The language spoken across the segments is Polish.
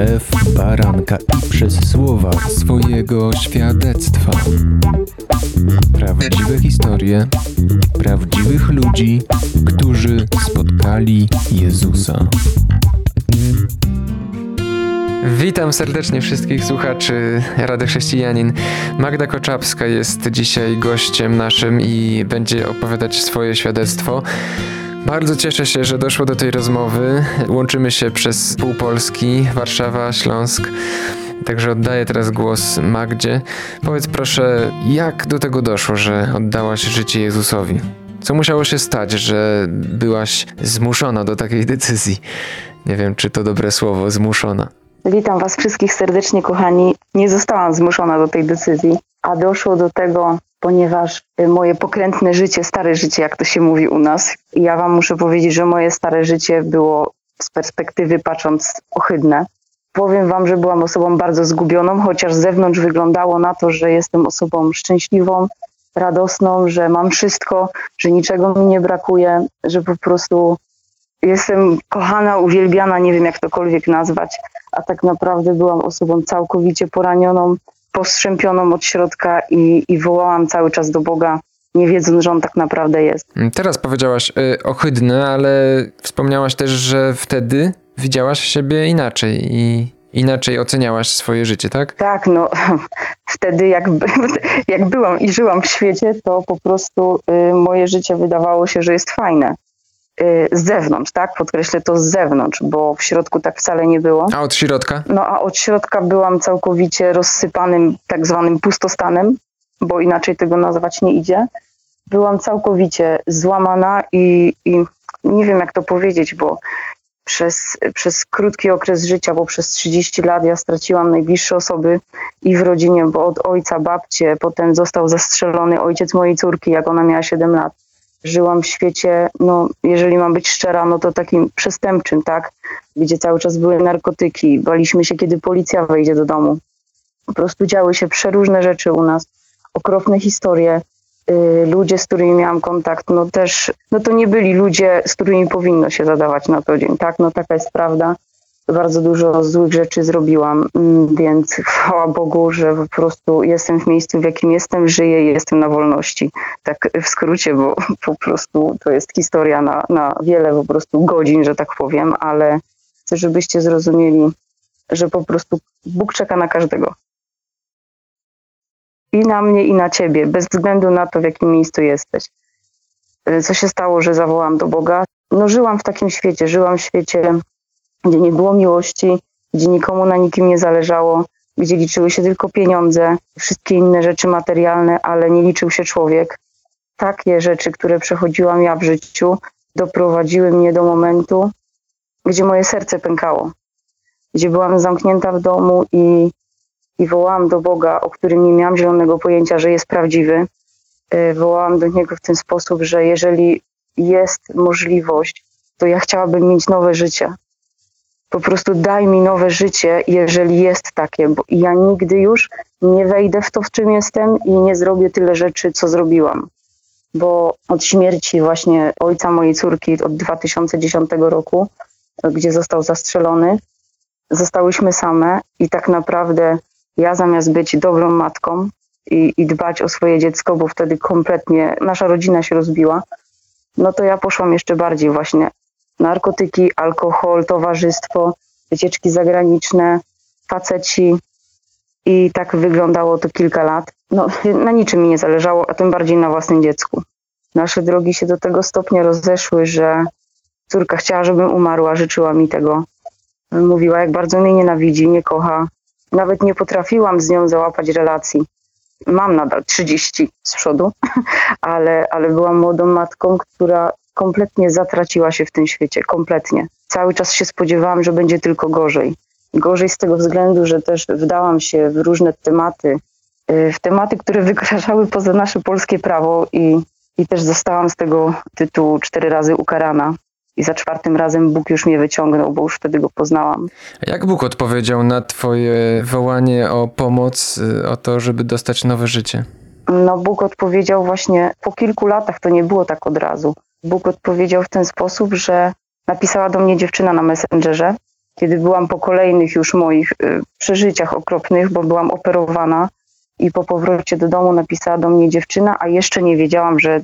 krew baranka i przez słowa swojego świadectwa. Prawdziwe historie prawdziwych ludzi, którzy spotkali Jezusa. Witam serdecznie wszystkich słuchaczy Rady Chrześcijanin. Magda Koczapska jest dzisiaj gościem naszym i będzie opowiadać swoje świadectwo. Bardzo cieszę się, że doszło do tej rozmowy. Łączymy się przez pół Polski, Warszawa, Śląsk. Także oddaję teraz głos Magdzie. Powiedz proszę, jak do tego doszło, że oddałaś życie Jezusowi? Co musiało się stać, że byłaś zmuszona do takiej decyzji? Nie wiem, czy to dobre słowo, zmuszona. Witam Was wszystkich serdecznie, kochani. Nie zostałam zmuszona do tej decyzji, a doszło do tego, ponieważ moje pokrętne życie, stare życie, jak to się mówi u nas, ja Wam muszę powiedzieć, że moje stare życie było z perspektywy patrząc ohydne. Powiem Wam, że byłam osobą bardzo zgubioną, chociaż z zewnątrz wyglądało na to, że jestem osobą szczęśliwą, radosną, że mam wszystko, że niczego mi nie brakuje, że po prostu jestem kochana, uwielbiana, nie wiem jak tokolwiek nazwać, a tak naprawdę byłam osobą całkowicie poranioną, postrzępioną od środka i, i wołałam cały czas do Boga, nie wiedząc, że On tak naprawdę jest. Teraz powiedziałaś y, ohydne, ale wspomniałaś też, że wtedy widziałaś siebie inaczej i inaczej oceniałaś swoje życie, tak? Tak, no wtedy jak, jak byłam i żyłam w świecie, to po prostu y, moje życie wydawało się, że jest fajne. Y, z zewnątrz, tak? Podkreślę to z zewnątrz, bo w środku tak wcale nie było. A od środka? No a od środka byłam całkowicie rozsypanym tak zwanym pustostanem, bo inaczej tego nazwać nie idzie. Byłam całkowicie złamana i, i nie wiem jak to powiedzieć, bo przez, przez krótki okres życia, bo przez 30 lat ja straciłam najbliższe osoby i w rodzinie, bo od ojca, babcie, potem został zastrzelony ojciec mojej córki, jak ona miała 7 lat żyłam w świecie, no jeżeli mam być szczera, no to takim przestępczym, tak? Gdzie cały czas były narkotyki, baliśmy się, kiedy policja wejdzie do domu. Po prostu działy się przeróżne rzeczy u nas, okropne historie. Yy, ludzie, z którymi miałam kontakt, no też, no to nie byli ludzie, z którymi powinno się zadawać na co dzień, tak? No taka jest prawda bardzo dużo złych rzeczy zrobiłam, mm, więc chwała Bogu, że po prostu jestem w miejscu, w jakim jestem, żyję i jestem na wolności. Tak w skrócie, bo po prostu to jest historia na, na wiele po prostu godzin, że tak powiem, ale chcę, żebyście zrozumieli, że po prostu Bóg czeka na każdego. I na mnie, i na ciebie, bez względu na to, w jakim miejscu jesteś. Co się stało, że zawołam do Boga? No, żyłam w takim świecie, żyłam w świecie gdzie nie było miłości, gdzie nikomu na nikim nie zależało, gdzie liczyły się tylko pieniądze, wszystkie inne rzeczy materialne, ale nie liczył się człowiek. Takie rzeczy, które przechodziłam ja w życiu, doprowadziły mnie do momentu, gdzie moje serce pękało, gdzie byłam zamknięta w domu i, i wołałam do Boga, o którym nie miałam zielonego pojęcia, że jest prawdziwy. E, wołałam do Niego w ten sposób, że jeżeli jest możliwość, to ja chciałabym mieć nowe życie po prostu daj mi nowe życie, jeżeli jest takie, bo ja nigdy już nie wejdę w to, w czym jestem i nie zrobię tyle rzeczy, co zrobiłam. Bo od śmierci właśnie ojca mojej córki od 2010 roku, gdzie został zastrzelony, zostałyśmy same i tak naprawdę ja zamiast być dobrą matką i, i dbać o swoje dziecko, bo wtedy kompletnie nasza rodzina się rozbiła, no to ja poszłam jeszcze bardziej właśnie narkotyki, alkohol, towarzystwo, wycieczki zagraniczne, faceci. I tak wyglądało to kilka lat. No, na niczym mi nie zależało, a tym bardziej na własnym dziecku. Nasze drogi się do tego stopnia rozeszły, że córka chciała, żebym umarła, życzyła mi tego. Mówiła, jak bardzo mnie nienawidzi, nie kocha. Nawet nie potrafiłam z nią załapać relacji. Mam nadal 30 z przodu, ale, ale byłam młodą matką, która kompletnie zatraciła się w tym świecie, kompletnie. Cały czas się spodziewałam, że będzie tylko gorzej. Gorzej z tego względu, że też wdałam się w różne tematy, y, w tematy, które wykraczały poza nasze polskie prawo i, i też zostałam z tego tytułu cztery razy ukarana. I za czwartym razem Bóg już mnie wyciągnął, bo już wtedy go poznałam. Jak Bóg odpowiedział na Twoje wołanie o pomoc, y, o to, żeby dostać nowe życie? No, Bóg odpowiedział właśnie po kilku latach, to nie było tak od razu. Bóg odpowiedział w ten sposób, że napisała do mnie dziewczyna na Messengerze kiedy byłam po kolejnych już moich y, przeżyciach okropnych, bo byłam operowana i po powrocie do domu napisała do mnie dziewczyna, a jeszcze nie wiedziałam, że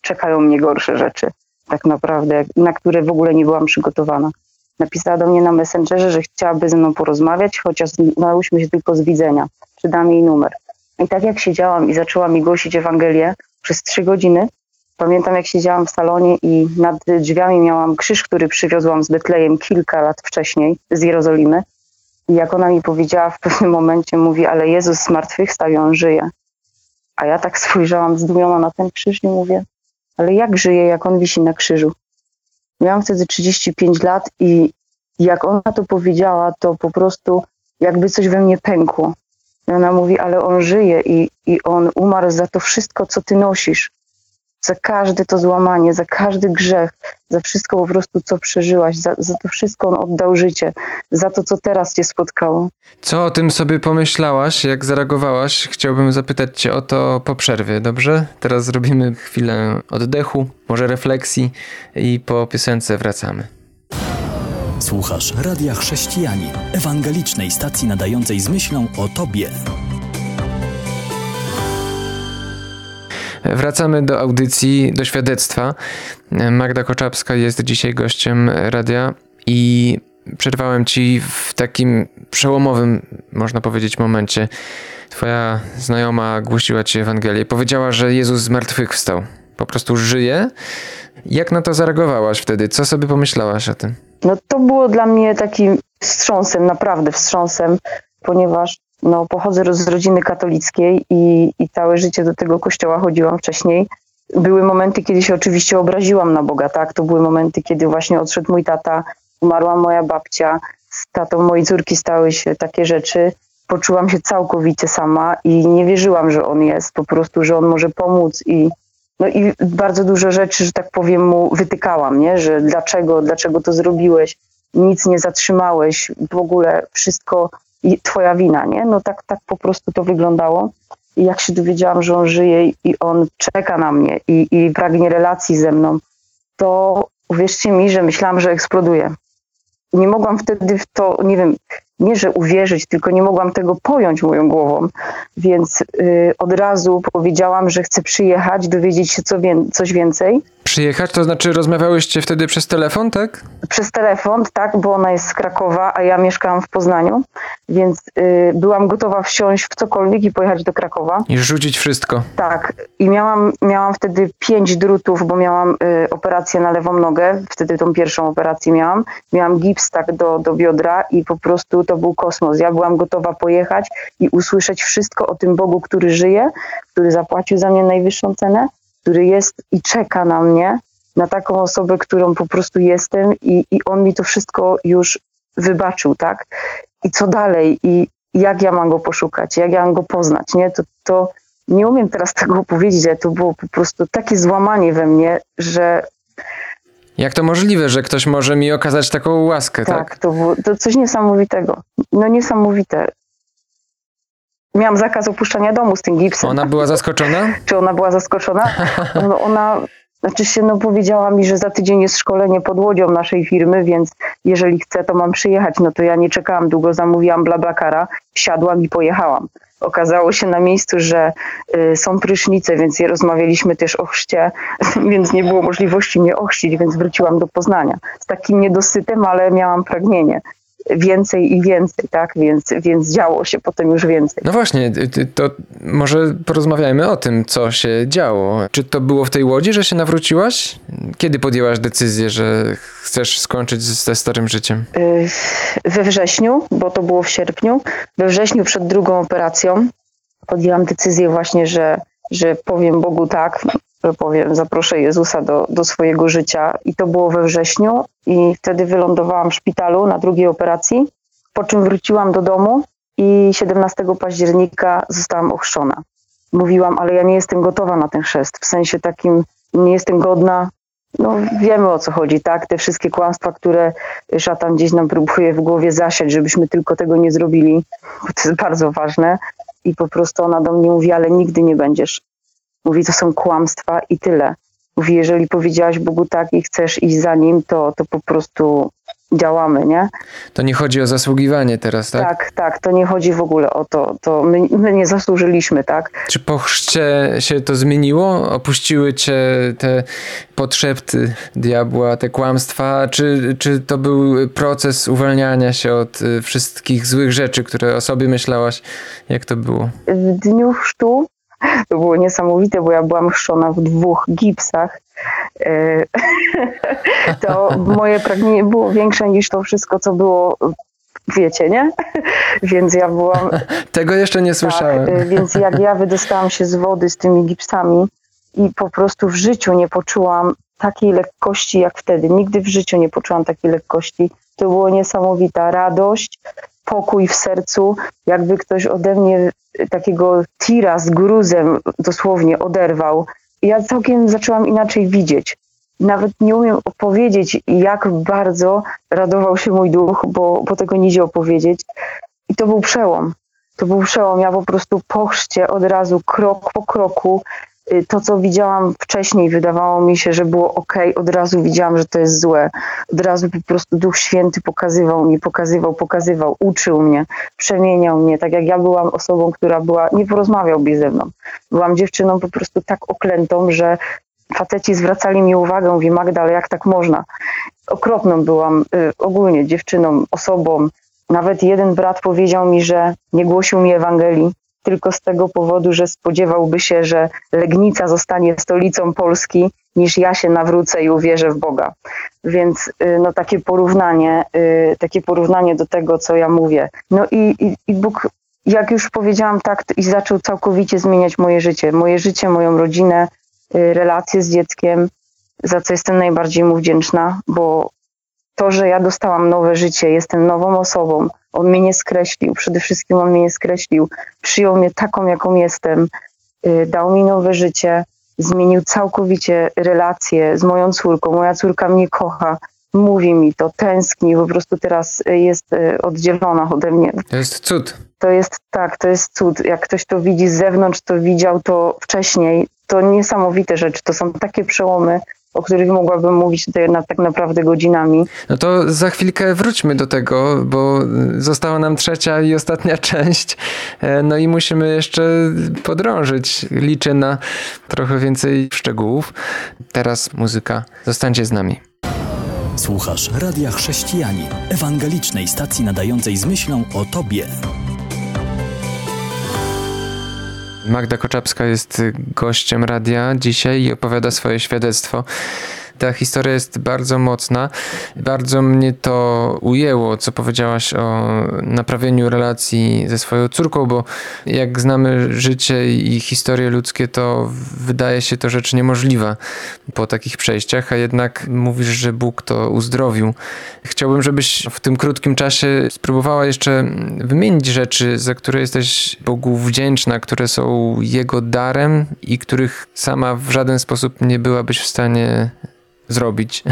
czekają mnie gorsze rzeczy, tak naprawdę, na które w ogóle nie byłam przygotowana. Napisała do mnie na Messengerze, że chciałaby ze mną porozmawiać, chociaż znałyśmy się tylko z widzenia, czy dam jej numer. I tak jak siedziałam i zaczęła mi głosić Ewangelię przez trzy godziny, pamiętam jak siedziałam w salonie i nad drzwiami miałam krzyż, który przywiozłam z Betlejem kilka lat wcześniej z Jerozolimy. I jak ona mi powiedziała w pewnym momencie, mówi, ale Jezus zmartwychwstał i On żyje. A ja tak spojrzałam zdumiona na ten krzyż i mówię, ale jak żyje, jak On wisi na krzyżu? Miałam wtedy 35 lat i jak ona to powiedziała, to po prostu jakby coś we mnie pękło. I ona mówi, ale on żyje i, i on umarł za to wszystko, co ty nosisz. Za każde to złamanie, za każdy grzech, za wszystko po prostu, co przeżyłaś, za, za to wszystko on oddał życie, za to, co teraz cię spotkało. Co o tym sobie pomyślałaś, jak zareagowałaś? Chciałbym zapytać cię o to po przerwie, dobrze? Teraz zrobimy chwilę oddechu, może refleksji i po piosence wracamy. Słuchasz Radia Chrześcijani, ewangelicznej stacji nadającej z myślą o Tobie. Wracamy do audycji, do świadectwa. Magda Koczapska jest dzisiaj gościem radia i przerwałem ci w takim przełomowym, można powiedzieć, momencie. Twoja znajoma głosiła ci Ewangelię. Powiedziała, że Jezus zmartwychwstał. Po prostu żyje. Jak na to zareagowałaś wtedy? Co sobie pomyślałaś o tym? No to było dla mnie takim wstrząsem, naprawdę wstrząsem, ponieważ no, pochodzę z rodziny katolickiej i, i całe życie do tego kościoła chodziłam wcześniej. Były momenty, kiedy się oczywiście obraziłam na Boga, tak? To były momenty, kiedy właśnie odszedł mój tata, umarła moja babcia, z tatą mojej córki stały się takie rzeczy. Poczułam się całkowicie sama i nie wierzyłam, że on jest, po prostu, że on może pomóc i no i bardzo dużo rzeczy, że tak powiem, mu wytykałam, nie? że dlaczego, dlaczego to zrobiłeś, nic nie zatrzymałeś, w ogóle wszystko twoja wina, nie? No tak, tak po prostu to wyglądało. I jak się dowiedziałam, że on żyje i on czeka na mnie i, i pragnie relacji ze mną, to uwierzcie mi, że myślałam, że eksploduję. Nie mogłam wtedy w to, nie wiem, nie że uwierzyć, tylko nie mogłam tego pojąć moją głową, więc y, od razu powiedziałam, że chcę przyjechać, dowiedzieć się co wie, coś więcej. Przyjechać, to znaczy rozmawiałyście wtedy przez telefon, tak? Przez telefon, tak, bo ona jest z Krakowa, a ja mieszkałam w Poznaniu, więc y, byłam gotowa wsiąść w cokolwiek i pojechać do Krakowa. I rzucić wszystko. Tak, i miałam, miałam wtedy pięć drutów, bo miałam y, operację na lewą nogę, wtedy tą pierwszą operację miałam. Miałam gips tak do, do biodra i po prostu to był kosmos. Ja byłam gotowa pojechać i usłyszeć wszystko o tym Bogu, który żyje, który zapłacił za mnie najwyższą cenę, który jest i czeka na mnie, na taką osobę, którą po prostu jestem i, i on mi to wszystko już wybaczył, tak? I co dalej? I jak ja mam go poszukać? Jak ja mam go poznać? Nie? To, to nie umiem teraz tego powiedzieć, ale to było po prostu takie złamanie we mnie, że jak to możliwe, że ktoś może mi okazać taką łaskę, tak? Tak, to to coś niesamowitego. No niesamowite. Miałam zakaz opuszczania domu z tym gipsem. Ona była zaskoczona? Czy ona była zaskoczona? No ona, znaczy się, no powiedziała mi, że za tydzień jest szkolenie pod łodzią naszej firmy, więc jeżeli chce, to mam przyjechać. No to ja nie czekałam długo, zamówiłam blabakara, wsiadłam i pojechałam. Okazało się na miejscu, że y, są prysznice, więc je rozmawialiśmy też o chrzcie, więc nie było możliwości mnie ochrzcić, więc wróciłam do Poznania. Z takim niedosytem, ale miałam pragnienie więcej i więcej, tak? Więc, więc działo się potem już więcej. No właśnie, to może porozmawiajmy o tym, co się działo. Czy to było w tej łodzi, że się nawróciłaś? Kiedy podjęłaś decyzję, że chcesz skończyć ze starym życiem? Y, we wrześniu, bo to było w sierpniu. We wrześniu przed drugą operacją podjęłam decyzję właśnie, że, że powiem Bogu tak, że powiem, zaproszę Jezusa do, do swojego życia. I to było we wrześniu, i wtedy wylądowałam w szpitalu na drugiej operacji, po czym wróciłam do domu i 17 października zostałam ochrzczona. Mówiłam, ale ja nie jestem gotowa na ten chrzest, w sensie takim nie jestem godna. No wiemy o co chodzi, tak? Te wszystkie kłamstwa, które szatan gdzieś nam próbuje w głowie zasiać, żebyśmy tylko tego nie zrobili, bo to jest bardzo ważne. I po prostu ona do mnie mówi, ale nigdy nie będziesz. Mówi, to są kłamstwa i tyle. Mówi, jeżeli powiedziałaś Bogu tak i chcesz iść za nim, to, to po prostu działamy, nie? To nie chodzi o zasługiwanie teraz, tak? Tak, tak, to nie chodzi w ogóle o to, to my, my nie zasłużyliśmy, tak? Czy po chrzcie się to zmieniło? Opuściły cię te podszepty diabła, te kłamstwa? Czy, czy to był proces uwalniania się od y, wszystkich złych rzeczy, które o sobie myślałaś? Jak to było? W dniu chrztu to było niesamowite, bo ja byłam chrzczona w dwóch gipsach. E, To moje pragnienie było większe niż to wszystko, co było, wiecie, nie? Więc ja byłam Tego jeszcze nie Tak, słyszałem. y, więc jak ja wydostałam się z wody z tymi gipsami i po prostu w życiu nie poczułam takiej lekkości jak wtedy. Nigdy w życiu nie poczułam takiej lekkości. To było niesamowita radość, pokój w sercu, jakby ktoś ode mnie takiego tira z gruzem dosłownie oderwał. I ja całkiem zaczęłam inaczej widzieć. Nawet nie umiem opowiedzieć, jak bardzo radował się mój duch, bo, bo tego nie opowiedzieć. I to był przełom to był przełom. Ja po prostu po chrzcie od razu, krok po kroku, to co widziałam wcześniej, wydawało mi się, że było ok, od razu widziałam, że to jest złe. Od razu po prostu Duch Święty pokazywał mi, pokazywał, pokazywał, uczył mnie, przemieniał mnie. Tak jak ja byłam osobą, która była, nie porozmawiałby ze mną. Byłam dziewczyną po prostu tak oklętą, że faceci zwracali mi uwagę, mówi Magda, ale jak tak można? Okropną byłam y, ogólnie dziewczyną, osobą, nawet jeden brat powiedział mi, że nie głosił mi Ewangelii tylko z tego powodu, że spodziewałby się, że Legnica zostanie stolicą Polski, niż ja się nawrócę i uwierzę w Boga. Więc y, no, takie porównanie, y, takie porównanie do tego, co ja mówię. No i, i, i Bóg, jak już powiedziałam tak, i zaczął całkowicie zmieniać moje życie. Moje życie, moją rodzinę, y, relacje z dzieckiem, za co jestem najbardziej mu wdzięczna, bo to, że ja dostałam nowe życie, jestem nową osobą, on mnie nie skreślił, przede wszystkim on mnie nie skreślił, przyjął mnie taką, jaką jestem, y, dał mi nowe życie, zmienił całkowicie relacje z moją córką. Moja córka mnie kocha, mówi mi to, tęskni, po prostu teraz jest y, oddzielona ode mnie. To jest cud. To jest tak, to jest cud. Jak ktoś to widzi z zewnątrz, to widział to wcześniej. To niesamowite rzeczy, to są takie przełomy, o których mogłabym mówić tutaj na, tak naprawdę godzinami. No to za chwilkę wróćmy do tego, bo została nam trzecia i ostatnia część. E, No i musimy jeszcze podrążyć. Liczę na trochę więcej szczegółów. Teraz muzyka. Zostańcie z nami. Słuchasz Radia Chrześcijani, ewangelicznej stacji nadającej z myślą o Tobie. Magda Koczapska jest gościem radia dzisiaj i opowiada swoje świadectwo. Ta historia jest bardzo mocna. Bardzo mnie to ujęło, co powiedziałaś o naprawieniu relacji ze swoją córką, bo jak znamy życie i historie ludzkie, to wydaje się to rzecz niemożliwa po takich przejściach, a jednak mówisz, że Bóg to uzdrowił. Chciałbym, żebyś w tym krótkim czasie spróbowała jeszcze wymienić rzeczy, za które jesteś Bogu wdzięczna, które są Jego darem i których sama w żaden sposób nie byłabyś w stanie zrobić,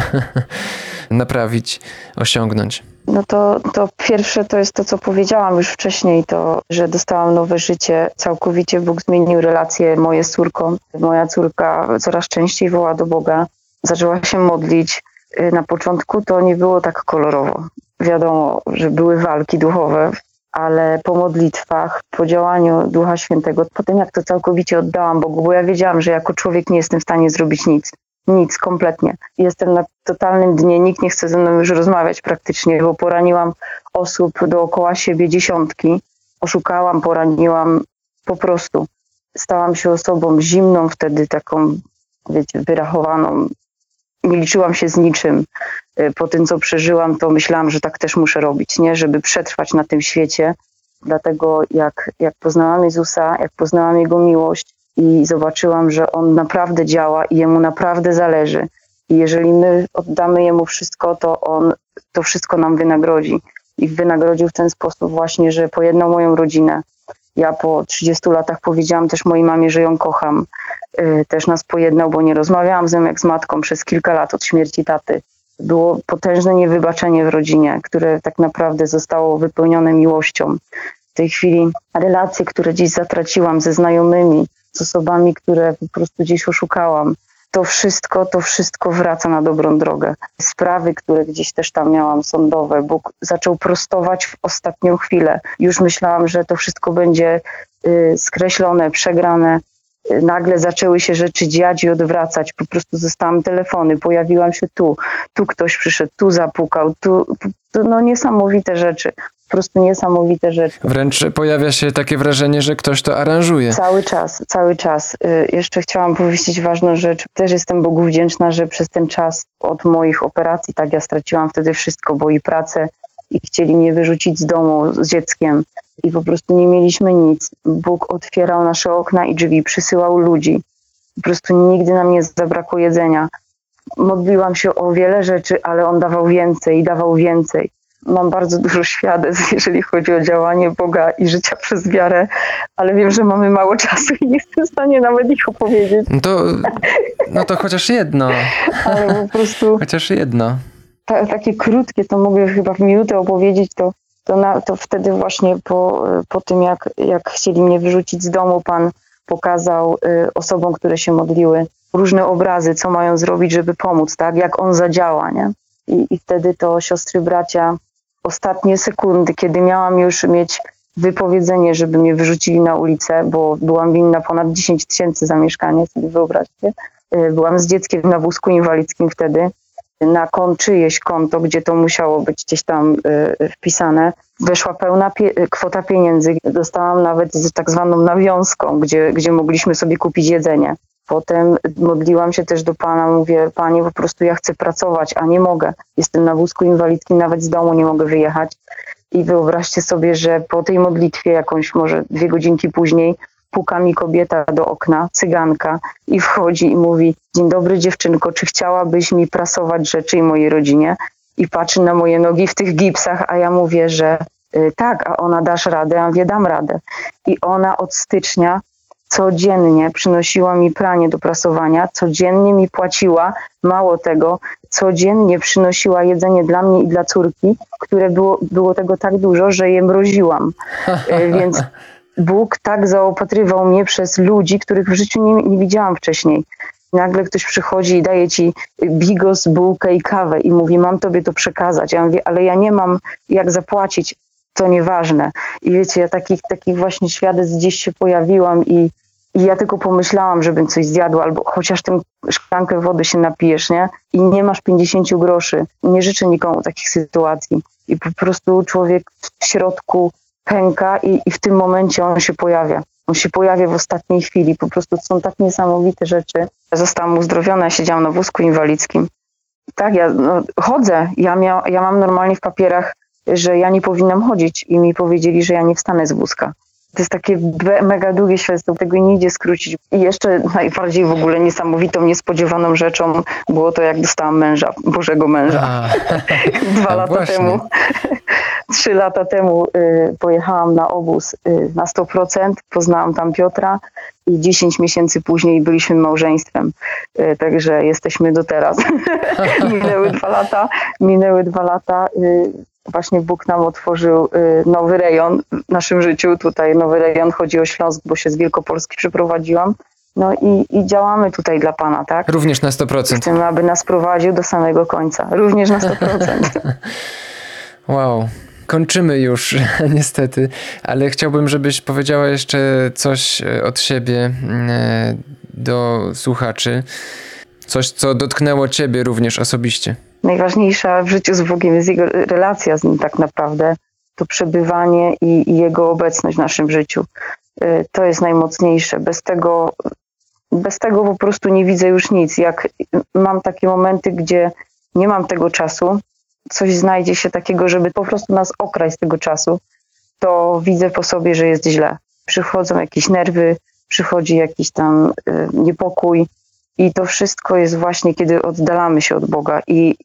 naprawić, osiągnąć. No to, to pierwsze to jest to, co powiedziałam już wcześniej, to, że dostałam nowe życie. Całkowicie Bóg zmienił relacje moje z córką. Moja córka coraz częściej woła do Boga, zaczęła się modlić. Y, Na początku to nie było tak kolorowo. Wiadomo, że były walki duchowe, ale po modlitwach, po działaniu Ducha Świętego, po tym jak to całkowicie oddałam Bogu, bo ja wiedziałam, że jako człowiek nie jestem w stanie zrobić nic. Nic, kompletnie. Jestem na totalnym dnie, nikt nie chce ze mną już rozmawiać praktycznie, bo poraniłam osób dookoła siebie dziesiątki. Oszukałam, poraniłam po prostu. Stałam się osobą zimną wtedy, taką, wiecie, wyrachowaną. Nie liczyłam się z niczym. Y, Po tym, co przeżyłam, to myślałam, że tak też muszę robić, nie? Żeby przetrwać na tym świecie. Dlatego jak, jak poznałam Jezusa, jak poznałam Jego miłość i zobaczyłam, że On naprawdę działa i Jemu naprawdę zależy. I jeżeli my oddamy Jemu wszystko, to On to wszystko nam wynagrodzi. I wynagrodził w ten sposób właśnie, że pojednał moją rodzinę. Ja po 30 latach powiedziałam też mojej mamie, że ją kocham. Yy, Też nas pojednał, bo nie rozmawiałam z nią jak z matką przez kilka lat od śmierci taty. Było potężne niewybaczenie w rodzinie, które tak naprawdę zostało wypełnione miłością. W tej chwili relacje, które dziś zatraciłam ze znajomymi, osobami, które po prostu gdzieś oszukałam, to wszystko, to wszystko wraca na dobrą drogę. Sprawy, które gdzieś też tam miałam sądowe, Bóg zaczął prostować w ostatnią chwilę. Już myślałam, że to wszystko będzie y, skreślone, przegrane. Y, Nagle zaczęły się rzeczy dziać i odwracać. Po prostu zostałam telefony, pojawiłam się tu, tu ktoś przyszedł, tu zapukał, tu, no niesamowite rzeczy. Po prostu niesamowite rzeczy. Wręcz pojawia się takie wrażenie, że ktoś to aranżuje. Cały czas, cały czas. Y, Jeszcze chciałam powiedzieć ważną rzecz. Też jestem Bogu wdzięczna, że przez ten czas od moich operacji, tak ja straciłam wtedy wszystko, bo i pracę, i chcieli mnie wyrzucić z domu z dzieckiem. I po prostu nie mieliśmy nic. Bóg otwierał nasze okna i drzwi, przysyłał ludzi. Po prostu nigdy nam nie zabrakło jedzenia. Modliłam się o wiele rzeczy, ale On dawał więcej dawał więcej. Mam bardzo dużo świadectw, jeżeli chodzi o działanie Boga i życia przez wiarę, ale wiem, że mamy mało czasu i nie jestem w stanie nawet ich opowiedzieć, No to, no to chociaż jedno. ale po prostu Chociaż jedno. ta, takie krótkie, to mogę chyba w minutę opowiedzieć, to, to, na, to wtedy właśnie po, po tym, jak, jak chcieli mnie wyrzucić z domu, Pan pokazał y, osobom, które się modliły, różne obrazy, co mają zrobić, żeby pomóc, tak? Jak On zadziała, nie? I, I wtedy to siostry, bracia, ostatnie sekundy, kiedy miałam już mieć wypowiedzenie, żeby mnie wyrzucili na ulicę, bo byłam winna ponad 10 tysięcy za mieszkanie, sobie wyobraźcie. Y, Byłam z dzieckiem na wózku inwalidzkim wtedy, na kon, czyjeś konto, gdzie to musiało być gdzieś tam y, wpisane, weszła pełna pie- y, kwota pieniędzy. Dostałam nawet z tak zwaną nawiązką, gdzie, gdzie mogliśmy sobie kupić jedzenie. Potem modliłam się też do Pana, mówię, Panie, po prostu ja chcę pracować, a nie mogę. Jestem na wózku inwalidzkim, nawet z domu nie mogę wyjechać. I wyobraźcie sobie, że po tej modlitwie, jakąś może dwie godzinki później, puka mi kobieta do okna, cyganka, i wchodzi i mówi: Dzień dobry, dziewczynko, czy chciałabyś mi prasować rzeczy i mojej rodzinie? I patrzy na moje nogi w tych gipsach, a ja mówię, że y, tak, a ona dasz radę, ja mówię, dam radę. I ona od stycznia codziennie przynosiła mi pranie do prasowania, codziennie mi płaciła, mało tego, codziennie przynosiła jedzenie dla mnie i dla córki, które było, było tego tak dużo, że je mroziłam. Y, Więc Bóg tak zaopatrywał mnie przez ludzi, których w życiu nie, nie widziałam wcześniej. Nagle ktoś przychodzi i daje ci bigos, bułkę i kawę i mówi, mam tobie to przekazać. Ja mówię, ale ja nie mam jak zapłacić, to nieważne. I wiecie, ja takich, takich właśnie świadectw gdzieś się pojawiłam i, i ja tylko pomyślałam, żebym coś zjadła, albo chociaż tę szklankę wody się napijesz, nie? I nie masz 50 groszy. Nie życzę nikomu takich sytuacji. I po prostu człowiek w środku pęka i, i w tym momencie on się pojawia. On się pojawia w ostatniej chwili. Po prostu są tak niesamowite rzeczy. Ja zostałam uzdrowiona, ja siedziałam na wózku inwalidzkim. Tak, ja no, chodzę. Ja, mia, ja mam normalnie w papierach, że ja nie powinnam chodzić i mi powiedzieli, że ja nie wstanę z wózka. To jest takie mega długie świadectwo, tego nie idzie skrócić. I jeszcze najbardziej w ogóle niesamowitą, niespodziewaną rzeczą było to, jak dostałam męża, Bożego męża. A, Dwa lata właśnie. temu, trzy lata temu y, pojechałam na obóz y, na 100%, poznałam tam Piotra i 10 miesięcy później byliśmy małżeństwem. Y, także jesteśmy do teraz. minęły dwa lata, minęły dwa lata. Y, właśnie Bóg nam otworzył y, nowy rejon w naszym życiu. Tutaj nowy rejon, chodzi o Śląsk, bo się z Wielkopolski przeprowadziłam. No i, i działamy tutaj dla Pana, tak? również na 100%. Chcemy, aby nas prowadził do samego końca. Również na 100%. Wow. Kończymy już, niestety, ale chciałbym, żebyś powiedziała jeszcze coś e, od siebie e, do słuchaczy. Coś, co dotknęło ciebie również osobiście. Najważniejsza w życiu z Bogiem jest jego relacja z Nim tak naprawdę. To przebywanie i, i Jego obecność w naszym życiu. Y, To jest najmocniejsze. Bez tego, bez tego po prostu nie widzę już nic. Jak mam takie momenty, gdzie nie mam tego czasu, coś znajdzie się takiego, żeby po prostu nas okraść z tego czasu, to widzę po sobie, że jest źle. Przychodzą jakieś nerwy, przychodzi jakiś tam y, niepokój i to wszystko jest właśnie, kiedy oddalamy się od Boga i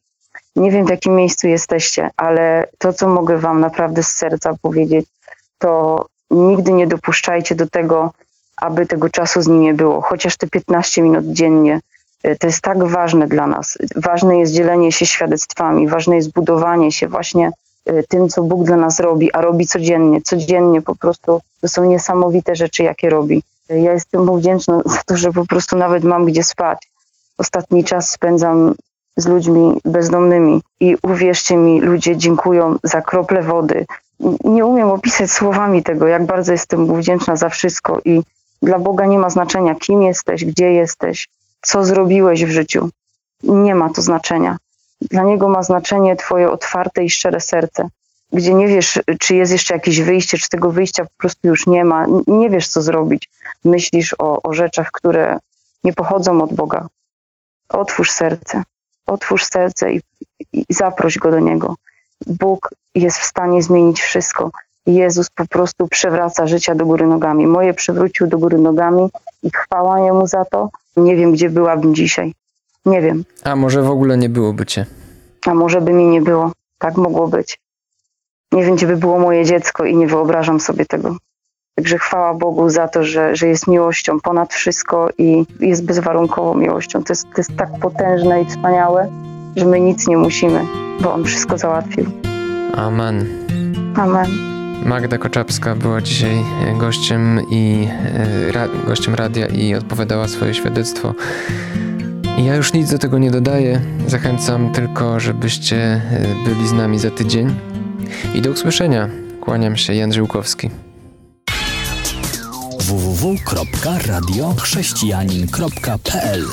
nie wiem w jakim miejscu jesteście, ale to, co mogę wam naprawdę z serca powiedzieć, to nigdy nie dopuszczajcie do tego, aby tego czasu z nim nie było, chociaż te 15 minut dziennie. Y, To jest tak ważne dla nas. Ważne jest dzielenie się świadectwami, ważne jest budowanie się właśnie y, tym, co Bóg dla nas robi, a robi codziennie. Codziennie po prostu to są niesamowite rzeczy, jakie robi. Y, Ja jestem mu wdzięczna za to, że po prostu nawet mam gdzie spać. Ostatni czas spędzam z ludźmi bezdomnymi i uwierzcie mi, ludzie dziękują za krople wody. Nie umiem opisać słowami tego, jak bardzo jestem mu wdzięczna za wszystko i dla Boga nie ma znaczenia, kim jesteś, gdzie jesteś, co zrobiłeś w życiu. Nie ma to znaczenia. Dla Niego ma znaczenie Twoje otwarte i szczere serce, gdzie nie wiesz, czy jest jeszcze jakieś wyjście, czy tego wyjścia po prostu już nie ma. Nie wiesz, co zrobić. Myślisz o, o rzeczach, które nie pochodzą od Boga. Otwórz serce. Otwórz serce i, i zaproś Go do Niego. Bóg jest w stanie zmienić wszystko. Jezus po prostu przewraca życia do góry nogami. Moje przewrócił do góry nogami i chwała Jemu za to. Nie wiem, gdzie byłabym dzisiaj. Nie wiem. A może w ogóle nie byłoby cię? A może by mi nie było. Tak mogło być. Nie wiem, gdzie by było moje dziecko i nie wyobrażam sobie tego. Także chwała Bogu za to, że, że jest miłością ponad wszystko i jest bezwarunkową miłością. To jest, to jest tak potężne i wspaniałe, że my nic nie musimy, bo On wszystko załatwił. Amen. Amen. Magda Koczapska była dzisiaj e, gościem i e, ra, gościem radia i odpowiadała swoje świadectwo. Ja już nic do tego nie dodaję. Zachęcam tylko, żebyście e, byli z nami za tydzień. I do usłyszenia. Kłaniam się, Jan Żyłkowski. www.radiochrześcijanin.pl